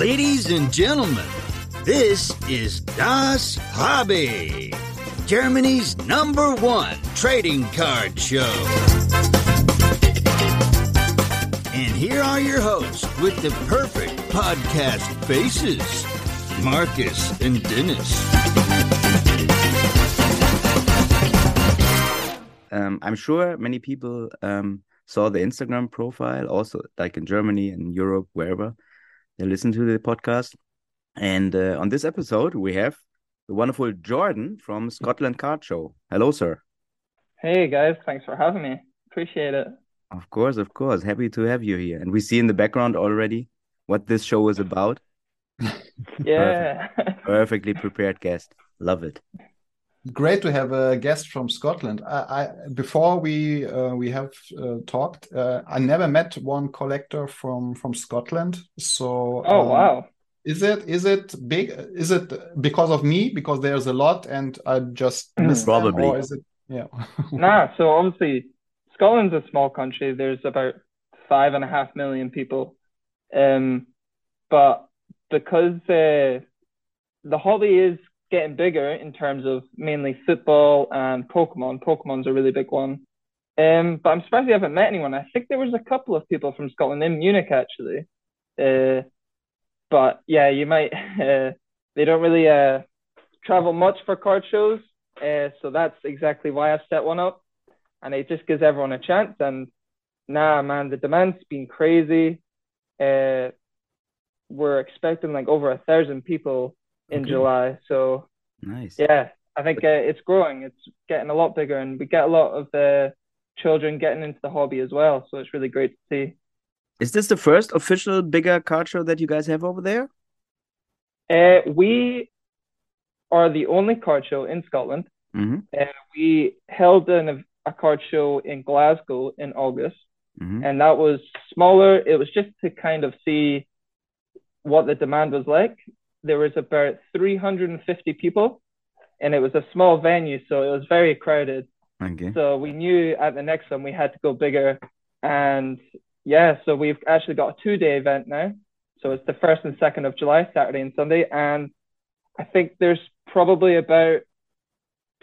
Ladies and gentlemen, this is Das Hobby, Germany's number one trading card show. And here are your hosts with the perfect podcast faces Marcus and Dennis. Um, I'm sure many people um, saw the Instagram profile, also like in Germany and Europe, wherever they listen to the podcast. And uh, on this episode, we have the wonderful Jordan from Scotland Card Show. Hello, sir. Hey guys, thanks for having me. Appreciate it. Of course, of course. Happy to have you here. And we see in the background already what this show is about. Yeah. Perfect. Perfectly prepared guest. Love it. Great to have a guest from Scotland. I, I before we uh, we have uh, talked, uh, I never met one collector from from Scotland. So oh um, wow. Is it is it big? Is it because of me? Because there's a lot, and I just missed them, Probably. or is it? Yeah. Nah, so obviously Scotland's a small country. There's about five and a half million people. Um, but because uh, the hobby is getting bigger in terms of mainly football and Pokemon. Pokemon's a really big one. Um, but I'm surprised you haven't met anyone. I think there was a couple of people from Scotland in Munich actually. Uh, but yeah, you might. Uh, they don't really uh, travel much for card shows, uh, so that's exactly why I've set one up, and it just gives everyone a chance. And nah, man, the demand's been crazy. Uh, we're expecting like over a thousand people in Okay. July, so Nice. yeah, I think uh, it's growing. It's getting a lot bigger, and we get a lot of the children getting into the hobby as well. So it's really great to see. Is this the first official bigger card show that you guys have over there? Uh, we are the only card show in Scotland. hmm Uh, we held an, a card show in Glasgow in August, hmm and that was smaller. It was just to kind of see what the demand was like. There was about 350 people, and it was a small venue, so it was very crowded. Okay. So we knew at the next one we had to go bigger. And yeah, so we've actually got a two day event now. So it's the first and second of July, Saturday and Sunday. And I think there's probably about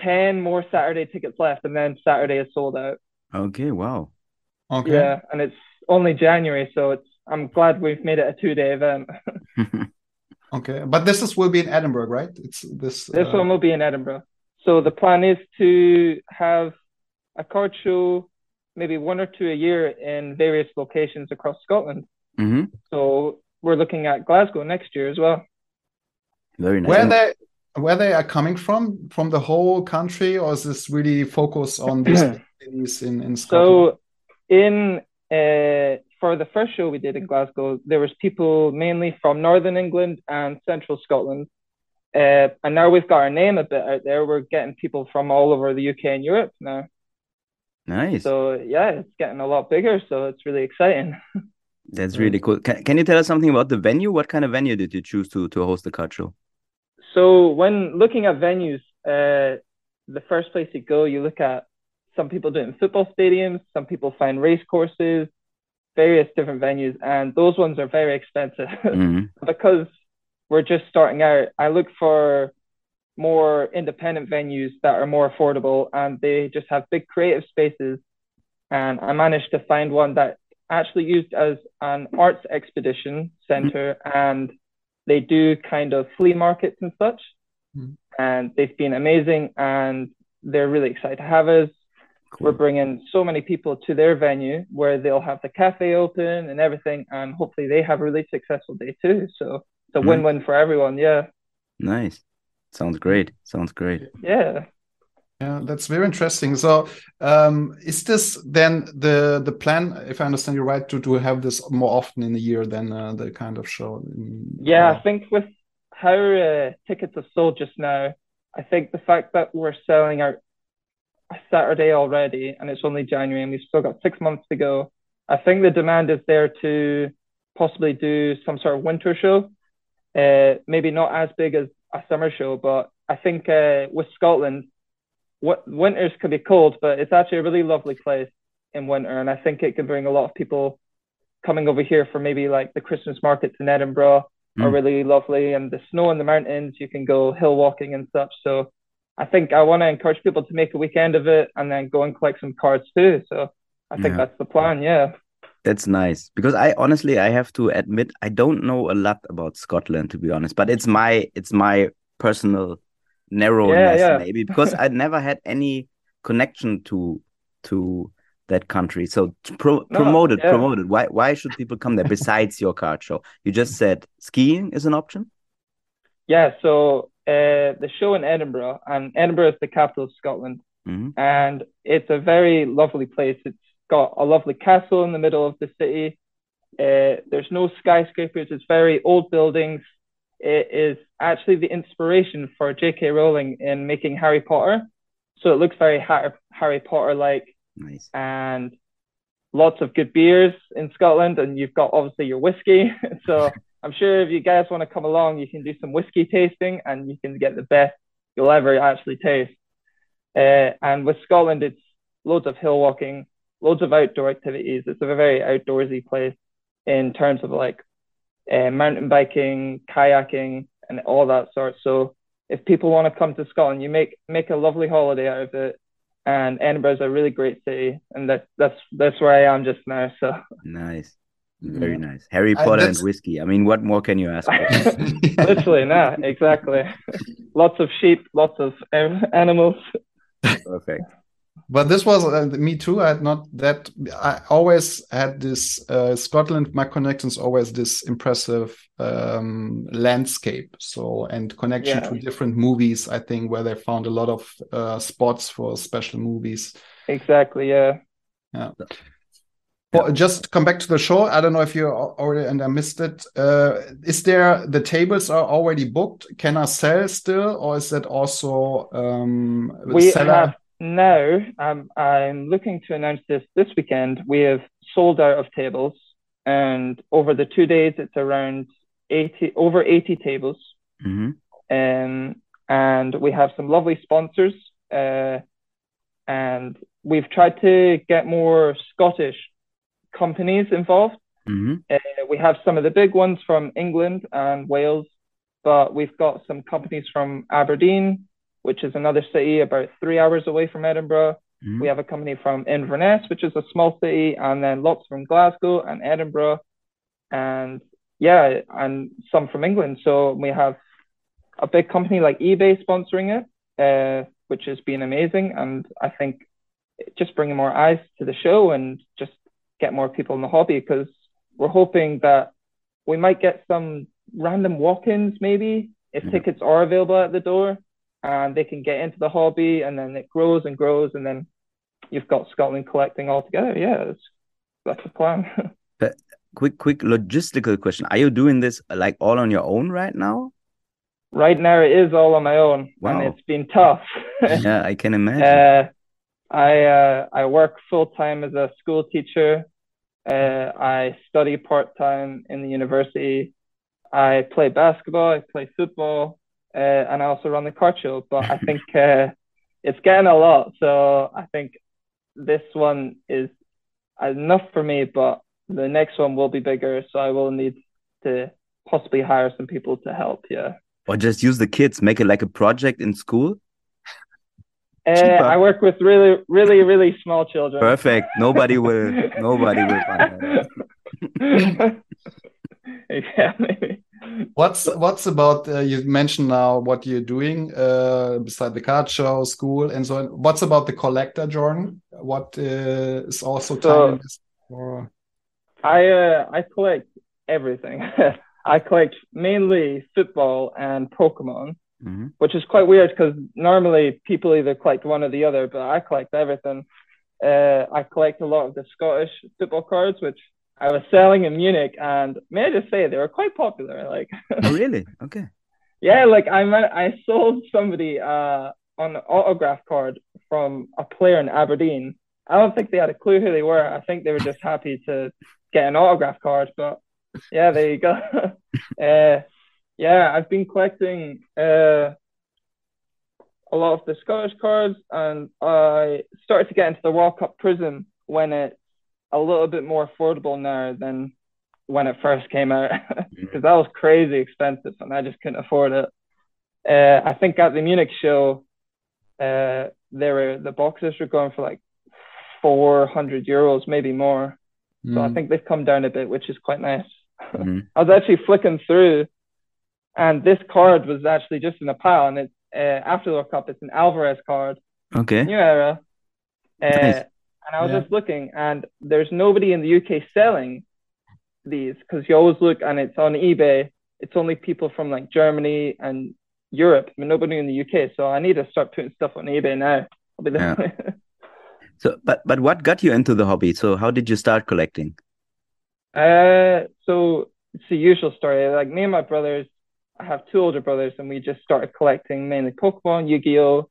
10 more Saturday tickets left. And then Saturday is sold out. Okay. Wow. Okay. Yeah. And it's only January. So it's, I'm glad we've made it a two day event. Okay. But this is will be in Edinburgh, right? It's this. This uh, one will be in Edinburgh. So the plan is to have a card show, maybe one or two a year in various locations across Scotland. hmm So we're looking at Glasgow next year as well. Very nice. where they where they are coming from from the whole country, or is this really focus on these cities in in Scotland? So in uh, for the first show we did in Glasgow, there was people mainly from Northern England and Central Scotland. Uh, and now we've got our name a bit out there. We're getting people from all over the UK and Europe now. nice. So yeah, it's getting a lot bigger. So it's really exciting. That's really cool. Can, can you tell us something about the venue? What kind of venue did you choose to to host the card show? So when looking at venues, uh, the first place you go, you look at some people do it in football stadiums, some people find race courses, various different venues, and those ones are very expensive. Mhm. because we're just starting out. I look for more independent venues that are more affordable and they just have big creative spaces. And I managed to find one that actually used as an arts expedition center and they do kind of flea markets and such. Mhm. And they've been amazing and they're really excited to have us. We're bringing so many people to their venue where they'll have the cafe open and everything, and hopefully they have a really successful day too. So it's a Nice. win-win for everyone. Yeah, Nice. Sounds great. Sounds great. yeah. Yeah, that's very interesting. So, um, is this then the the plan? If I understand you right, to to have this more often in a year than uh, the kind of show? In, Yeah, I think with how uh, tickets are sold just now, I think the fact that we're selling out a Saturday already and it's only January and we've still got six months to go, I think the demand is there to possibly do some sort of winter show. Uh, maybe not as big as a summer show, but I think uh, with Scotland, what winters can be cold, but it's actually a really lovely place in winter, and I think it can bring a lot of people coming over here for maybe like the Christmas markets in Edinburgh are Mm. really lovely, and the snow in the mountains, you can go hill walking and such. So I think I want to encourage people to make a weekend of it and then go and collect some cards too. So I think Yeah. that's the plan. Yeah. That's nice because I honestly I have to admit I don't know a lot about Scotland to be honest, but it's my it's my personal narrowness yeah. maybe because I never had any connection to to that country. So pro No, promote it, yeah. promote it. Why why should people come there besides your card show? You just said skiing is an option. Yeah. So uh, the show in Edinburgh, and Edinburgh is the capital of Scotland. Mhm. and it's a very lovely place. It's got a lovely castle in the middle of the city. Uh, there's no skyscrapers. It's very old buildings. It is actually the inspiration for J.K. Rowling in making Harry Potter. So it looks very Harry Potter like, Nice. and lots of good beers in Scotland. And you've got obviously your whiskey. so I'm sure if you guys want to come along, you can do some whiskey tasting and you can get the best you'll ever actually taste. Uh, and with Scotland, it's loads of hill walking, loads of outdoor activities. It's a very outdoorsy place in terms of like uh, mountain biking, kayaking, and all that sort. So if people want to come to Scotland, you make make a lovely holiday out of it. And Edinburgh's a really great city, and that's that's that's where I am just now. So Nice. Very Yeah. nice. Harry I- Potter and that's- whiskey. I mean, what more can you ask literally, nah, exactly. lots of sheep, lots of animals. Perfect. But this was uh, me too. I had not that. I always had this uh, Scotland. My connections always this impressive um, landscape. So and connection Yeah. to different movies. I think where they found a lot of uh, spots for special movies. Exactly, Yeah. yeah. Well, just come back to the show. I don't know if you al- already and I missed it. Uh, is there the tables are already booked? Can I sell still, or is that also um, we seller- have now um, i'm looking to announce this this weekend we have sold out of tables and over the two days it's around 80 over 80 tables hmm um, and we have some lovely sponsors uh, and we've tried to get more scottish companies involved hmm uh, we have some of the big ones from England and Wales, but we've got some companies from Aberdeen, which is another city about three hours away from Edinburgh. Mhm. We have a company from Inverness, which is a small city, and then lots from Glasgow and Edinburgh, and yeah, and some from England. So we have a big company like eBay sponsoring it, uh, which has been amazing, and I think just bringing more eyes to the show and just get more people in the hobby because we're hoping that we might get some random walk-ins maybe if tickets are available at the door and they can get into the hobby and then it grows and grows and then you've got Scotland collecting all together. Yeah, that's, that's the plan. But quick, quick logistical question. Are you doing this like all on your own right now? right now it is all on my own Wow. and it's been tough. yeah, I can imagine. Uh, I uh, I work full time as a school teacher. Uh, I study part time in the university. I play basketball. I play football, uh, and I also run the car show. But I think uh, it's getting a lot. So I think this one is enough for me. But the next one will be bigger. So I will need to possibly hire some people to help. Yeah. or just use the kids, make it like a project in school. Uh, I work with really, really, really small children. Perfect. Nobody will. Nobody will find that. yeah, maybe. What's what's about uh, you mentioned now what you're doing uh, beside the card show, school, and so on. What's about the collector, Jordan? What uh, is also So- time this for? I uh, I collect everything. I collect mainly football and Pokemon, Mhm. which is quite weird because normally people either collect one or the other, but I collect everything. Uh, I collect a lot of the Scottish football cards, which I was selling in Munich, and may I just say they were quite popular. Like, Oh, really? Okay. yeah, like I met, I sold somebody uh, an autograph card from a player in Aberdeen. I don't think they had a clue who they were. I think they were just happy to get an autograph card. But yeah, there you go. uh, yeah, I've been collecting uh, a lot of the Scottish cards, and I started to get into the World Cup Prism when it's a little bit more affordable now than when it first came out. because that was crazy expensive and I just couldn't afford it. Uh, I think at the Munich show, uh, there were the boxes were going for like 400 euros, maybe more. So I Mm. think they've come down a bit, which is quite nice. Mhm. I was actually flicking through, and this card was actually just in a pile, and it's uh, after the World Cup. It's an Alvarez card, Okay. new era. Uh, Nice. And I was Yeah. just looking, and there's nobody in the UK selling these because you always look, and it's on eBay. It's only people from like Germany and Europe, but nobody in the UK. So I need to start putting stuff on eBay now. I'll be Yeah. So, but but what got you into the hobby? So, how did you start collecting? Uh, so it's the usual story. Like me and my brothers, I have two older brothers, and we just started collecting mainly Pokemon, Yu-Gi-Oh,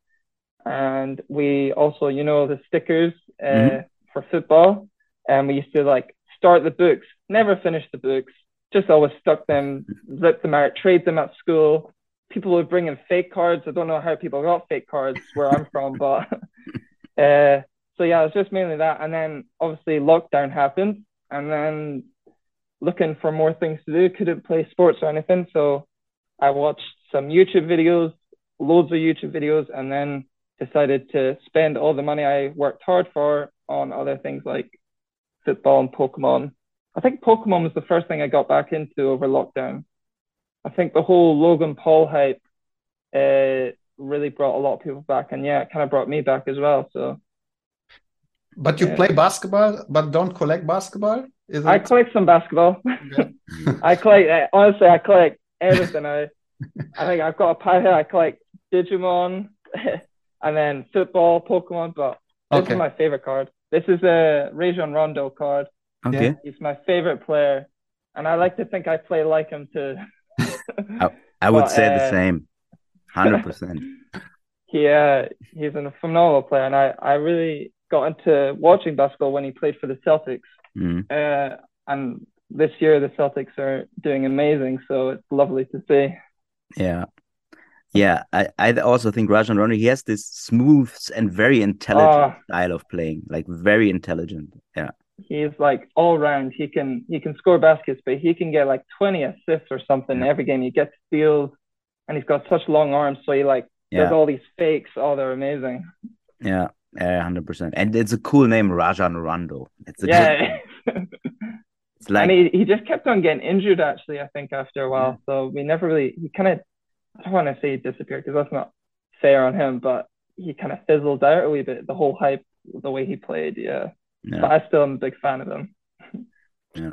and we also, you know, the stickers uh, Mhm. for football. And we used to like start the books, never finish the books, just always stuck them, zip them out, trade them at school. People would bring in fake cards. I don't know how people got fake cards where I'm from, but uh, so yeah, it was just mainly that. And then obviously lockdown happened, and then looking for more things to do, couldn't play sports or anything. So I watched some YouTube videos, loads of YouTube videos, and then decided to spend all the money I worked hard for on other things like football and Pokemon. I think Pokemon was the first thing I got back into over lockdown. I think the whole Logan Paul hype uh, really brought a lot of people back, and yeah, it kind of brought me back as well. So But you Yeah. play basketball, but don't collect basketball? Is I it? collect some basketball. Okay. I collect uh, honestly, I collect everything. I I think I've got a pile here. I collect Digimon, and then football, Pokemon. But this Okay. is my favorite card. This is a Rajon Rondo card. Okay. He's my favorite player, and I like to think I play like him too. I would Well, say the uh, same. Hundred percent. he uh, he's a phenomenal player, and I I really got into watching basketball when he played for the Celtics. Mm. Uh, and this year the Celtics are doing amazing, so it's lovely to see. Yeah. Yeah, I, I also think Rajon Rondo, he has this smooth and very intelligent Ah. style of playing, like very intelligent. Yeah. He's like all round. He can he can score baskets, but he can get like 20 assists or something Yeah. every game. He gets steals, and he's got such long arms, so he like does all these fakes. Oh, they're amazing. Yeah. Yeah, hundred percent. And it's a cool name, Rajon Rondo. It's a Yeah. it's like and he, he just kept on getting injured actually, I think, after a while. So we never really he kind of I don't want to say he disappeared because that's not fair on him, but he kind of fizzled out a wee bit, the whole hype, the way he played, yeah. yeah. But I still am a big fan of him. Yeah.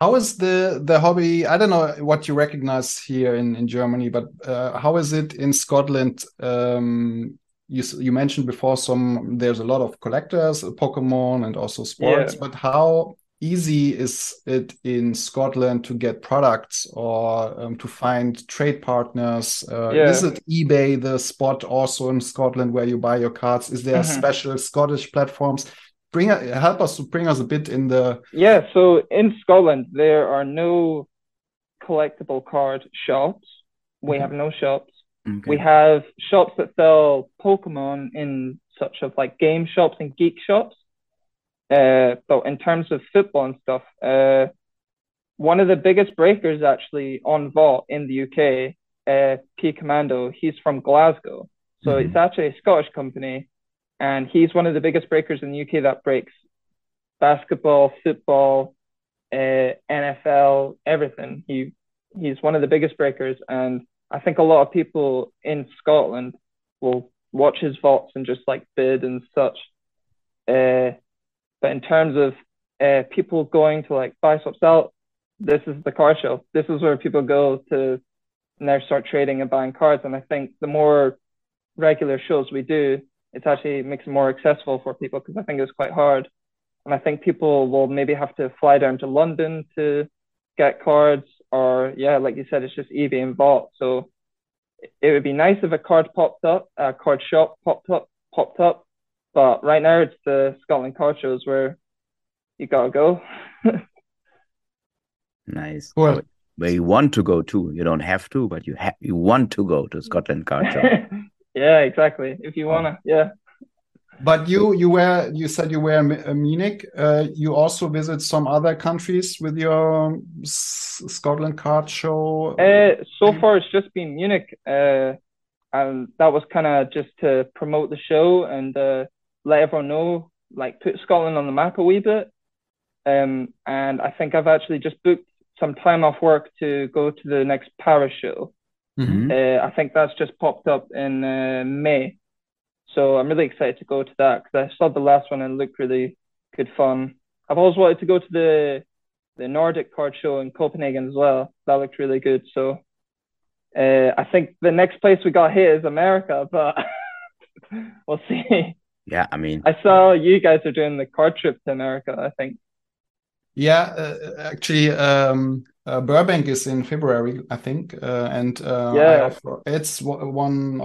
How is the the hobby? I don't know what you recognize here in in Germany, but uh, how is it in Scotland? Um, you you mentioned before some there's a lot of collectors, Pokemon, and also sports. Yeah. But how easy is it in Scotland to get products or um, to find trade partners? Uh, Yeah. Is it eBay the spot also in Scotland where you buy your cards? Is there Mhm. special Scottish platforms? Bring help us to bring us a bit in the Yeah, so in Scotland, there are no collectible card shops. We Okay. have no shops. Okay. We have shops that sell Pokemon in such of like game shops and geek shops. Uh, but in terms of football and stuff, uh, one of the biggest breakers actually on Vault in the UK, uh, P Commando, he's from Glasgow. So Mhm. it's actually a Scottish company, and he's one of the biggest breakers in the UK that breaks basketball, football, uh, NFL, everything. He he's one of the biggest breakers, and I think a lot of people in Scotland will watch his vaults and just like bid and such. Uh, but in terms of uh, people going to like buy swap sell, this is the car show. This is where people go to now start trading and buying cards. And I think the more regular shows we do, it actually makes it more accessible for people because I think it's quite hard. And I think people will maybe have to fly down to London to get cards, or yeah, like you said, it's just eBay and Vault. So it would be nice if a card popped up, a card shop popped up, popped up. But right now, it's the Scotland card shows where you gotta go. Nice. Cool. Where you want to go to. You don't have to, but you have you want to go to Scotland Card Show. yeah, exactly. If you wanna, yeah. But you you were you said you were in uh, Munich. Uh, you also visit some other countries with your Scotland card show. Uh, so far, it's just been Munich, uh, and that was kind of just to promote the show and uh, let everyone know, like put Scotland on the map a wee bit. Um, and I think I've actually just booked some time off work to go to the next Paris show. Mm-hmm. Uh, I think that's just popped up in uh, May. So I'm really excited to go to that because I saw the last one and it looked really good fun. I've always wanted to go to the the Nordic card show in Copenhagen as well. That looked really good. So uh, I think the next place we got hit is America, but we'll see. Yeah, I mean, I saw you guys are doing the card trip to America. I think. Yeah, uh, actually, um, uh, Burbank is in February, I think, uh, and uh, yeah, it's one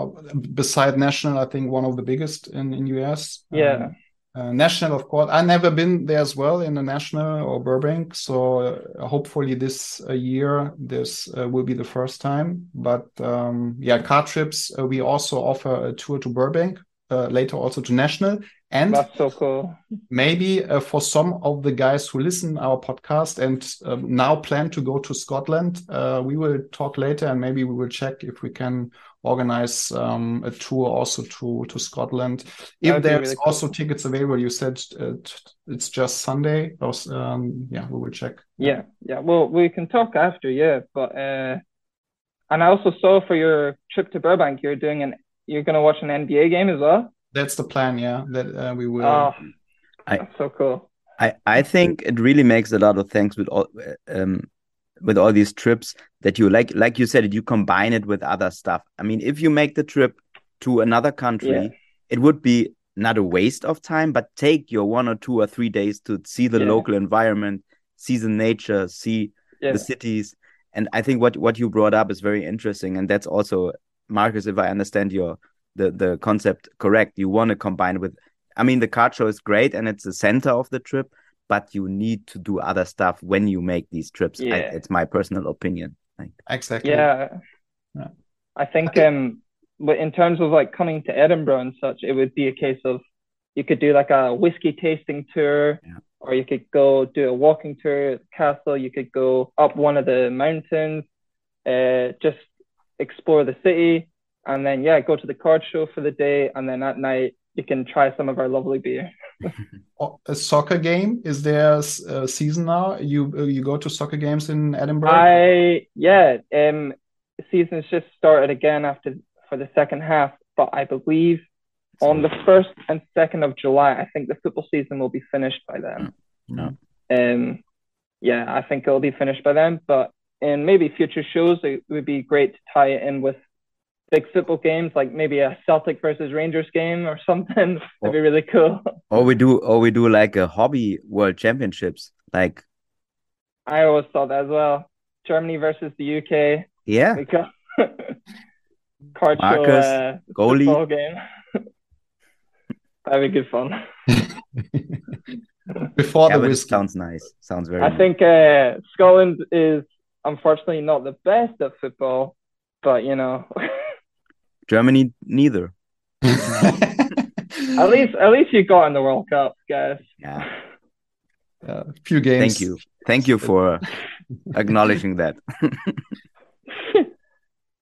beside National. I think one of the biggest in in US. Yeah. Um, uh, national, of course. I never been there as well in the national or Burbank, so uh, hopefully this uh, year this will be the first time. But um, yeah, car trips. we also offer a tour to Burbank, later also to national, and so cool. Maybe uh, for some of the guys who listen our podcast and um, now plan to go to Scotland, uh, we will talk later and maybe we will check if we can organize um, a tour also to to Scotland. If there's really cool. also tickets available, you said uh, it's just Sunday. Or, um, yeah, we will check. Yeah, yeah. Well, we can talk after. Yeah, but uh, and I also saw for your trip to Burbank, you're doing an you're going to watch an NBA game as well that's the plan. Yeah, that uh, we will. Oh, I, so cool. I I think it really makes a lot of things with all um with all these trips that you like like you said you combine it with other stuff. I mean, if you make the trip to another country, yeah. it would be not a waste of time, but take your one or two or three days to see the yeah. local environment, see the nature, see yeah. the cities. And I think what what you brought up is very interesting, and that's also Marcus, if I understand your the the concept correct. You want to combine with. I mean, the card show is great and it's the center of the trip, but you need to do other stuff when you make these trips. Yeah. I, it's my personal opinion. Exactly. Yeah. yeah. I think um, but in terms of like coming to Edinburgh and such, it would be a case of you could do like a whiskey tasting tour, yeah. or you could go do a walking tour at the castle. You could go up one of the mountains, uh, just explore the city and then yeah, go to the card show for the day, and then at night you can try some of our lovely beer. a soccer game is there a season now? You uh, you go to soccer games in Edinburgh? I yeah, um, season's just started again after for the second half, but I believe on the first and second of July, I think the football season will be finished by then. No. Um, yeah, I think it'll be finished by then. But in maybe future shows, it would be great to tie it in with big football games, like maybe a Celtic versus Rangers game or something. That'd be really cool. Or we do, or we do like a hobby World Championships, like. I always thought that as well. Germany versus the UK. Yeah. Card Marcus, show, uh, goalie game. That'd be good fun. Before yeah, the whiskey. sounds nice. Sounds very. I nice. think uh, Scotland is unfortunately not the best at football, but you know. Germany, neither. at least, at least you got in the World Cup, guys. Yeah. Uh, a few games. Thank you. Thank you for uh, acknowledging that.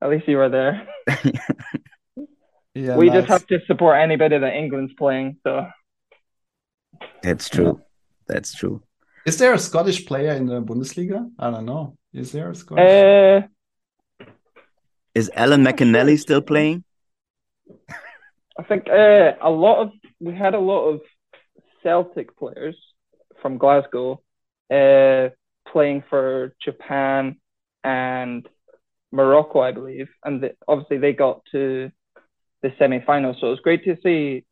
at least you were there. yeah, we nice. just have to support anybody that England's playing. So that's true. That's true. Is there a Scottish player in the Bundesliga? I don't know. Is there a Scottish? Uh, is Alan McInally still playing? I think uh, a lot of we had a lot of Celtic players from Glasgow uh, playing for Japan and Morocco, I believe, and the, obviously they got to the semi-finals. So it was great to see,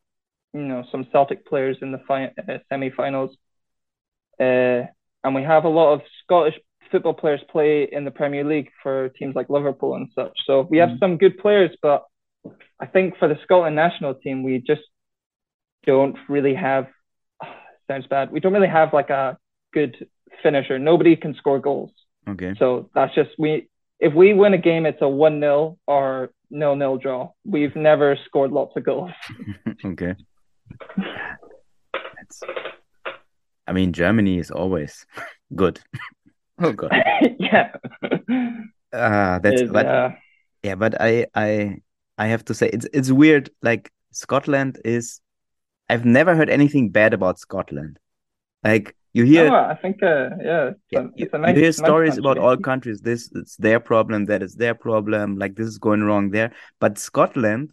you know, some Celtic players in the fi- uh, semi-finals. Uh, and we have a lot of Scottish football players play in the Premier League for teams like Liverpool and such. So we have mm. some good players, but I think for the Scotland national team, we just don't really have. sounds bad. We don't really have like a good finisher. Nobody can score goals. Okay. So that's just we. If we win a game, it's a one 0 or nil nil draw. We've never scored lots of goals. okay. That's, I mean, Germany is always good. oh God. yeah. Uh, that's It- but yeah. yeah, but I I I have to say it's it's weird. Like Scotland is, I've never heard anything bad about Scotland. Like you hear, No, I think uh, yeah, it's, yeah, a, you, it's a you nice, hear nice stories about all countries. This it's their problem. That is their problem. Like this is going wrong there. But Scotland,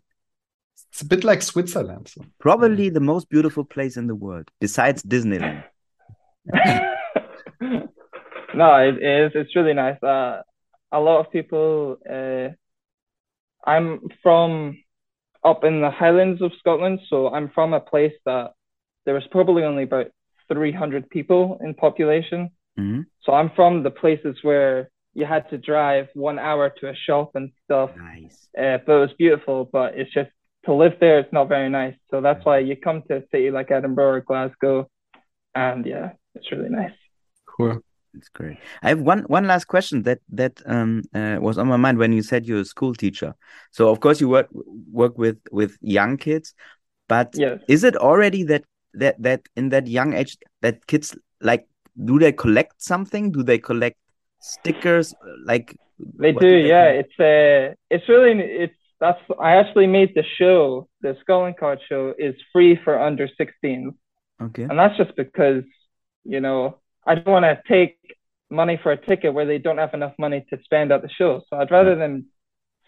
It's a bit like Switzerland. So. probably the most beautiful place in the world, besides Disneyland. no, it is. It's really nice. Uh, a lot of people. Uh, I'm from up in the Highlands of Scotland, so I'm from a place that there was probably only about 300 people in population. Mhm. So I'm from the places where you had to drive one hour to a shop and stuff. Nice. Uh, but it was beautiful, but it's just to live there, it's not very nice. So that's why you come to a city like Edinburgh or Glasgow, and yeah, it's really nice. Cool. That's great. I have one one last question that that um uh, was on my mind when you said you're a school teacher. So of course you work work with with young kids, but Yes. is it already that that that in that young age that kids like do they collect something? Do they collect stickers? Like They what do, yeah. collect? It's uh, it's really it's that's I actually made the show, the Scotland Card show, is free for under 16. Okay. and that's just because you know I don't want to take money for a ticket where they don't have enough money to spend at the show. So I'd rather them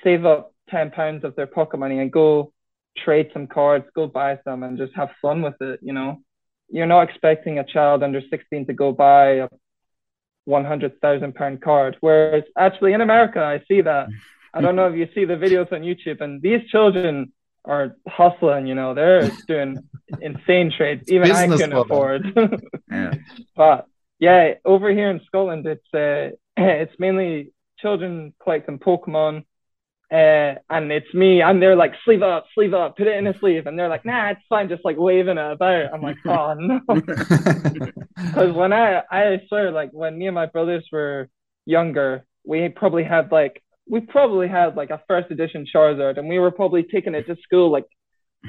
save up ten pounds of their pocket money and go trade some cards, go buy some, and just have fun with it. You know, you're not expecting a child under 16 to go buy a 100,000 pound card. Whereas actually in America, I see that. I don't know if you see the videos on YouTube, and these children are hustling, you know, they're doing insane trades. Even I couldn't for afford. Yeah. but yeah, over here in Scotland, it's uh, it's mainly children collecting Pokemon. Uh, and it's me. I'm there like sleeve up, sleeve up, put it in a sleeve, and they're like, nah, it's fine, just like waving it about. I'm like, oh no, because when I I swear like when me and my brothers were younger, we probably had like we probably had like a first edition Charizard, and we were probably taking it to school like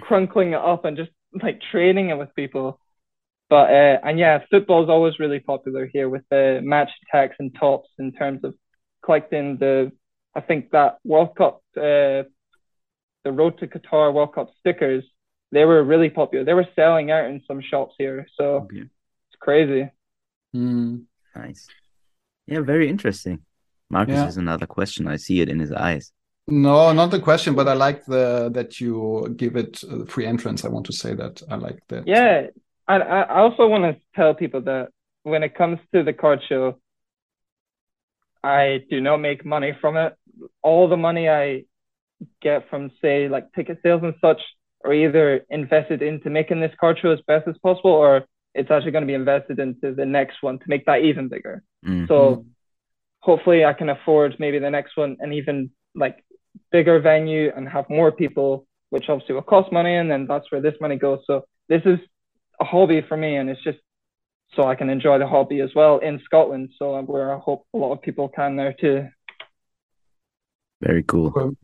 crunkling it up and just like trading it with people. But uh, and yeah, football is always really popular here with the Match Attax and Topps in terms of collecting the. I think that World Cup, uh, the Road to Qatar World Cup stickers, they were really popular. They were selling out in some shops here, so Okay. it's crazy. Mm. Nice. Yeah, very interesting. Marcus Yeah. has another question. I see it in his eyes. No, not the question, but I like the that you give it uh, free entrance. I want to say that I like that. Yeah, I I also want to tell people that when it comes to the card show, I do not make money from it. All the money I get from, say, like ticket sales and such, are either invested into making this card show as best as possible, or it's actually going to be invested into the next one to make that even bigger. Mm. So hopefully I can afford maybe the next one an even like bigger venue and have more people, which obviously will cost money, and then that's where this money goes. So this is a hobby for me, and it's just so I can enjoy the hobby as well in Scotland. So where I hope a lot of people can there too. Very cool. Cool.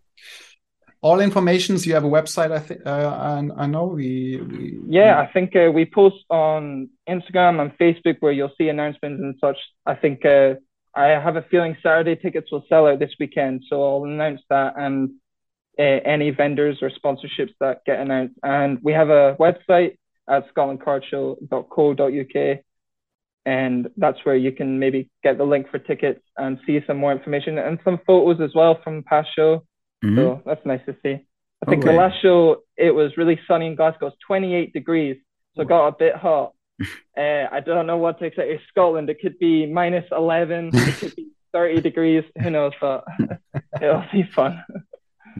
All informations. You have a website. I think. Uh, I, I know we. we Yeah, I think uh, we post on Instagram and Facebook where you'll see announcements and such. I think uh, I have a feeling Saturday tickets will sell out this weekend, so I'll announce that and uh, any vendors or sponsorships that get announced. And we have a website at scotlandcardshow.co.uk, and that's where you can maybe get the link for tickets and see some more information and some photos as well from past show. Mhm. So that's nice to see. I think Okay. the last show it was really sunny in Glasgow. It was 28 degrees, so it got a bit hot. Uh, I don't know what to expect. It's Scotland. It could be minus 11. it could be 30 degrees. Who knows? But it'll be fun.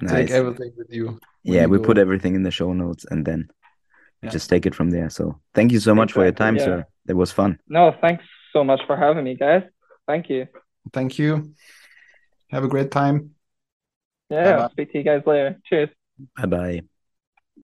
take everything with you. Yeah, you we go. put everything in the show notes and then Yeah. just take it from there. So thank you so much for your time, yeah. sir. It was fun. No, thanks so much for having me, guys. Thank you. Thank you. Have a great time. Yeah, Bye-bye. Speak to you guys later. Cheers. Bye bye.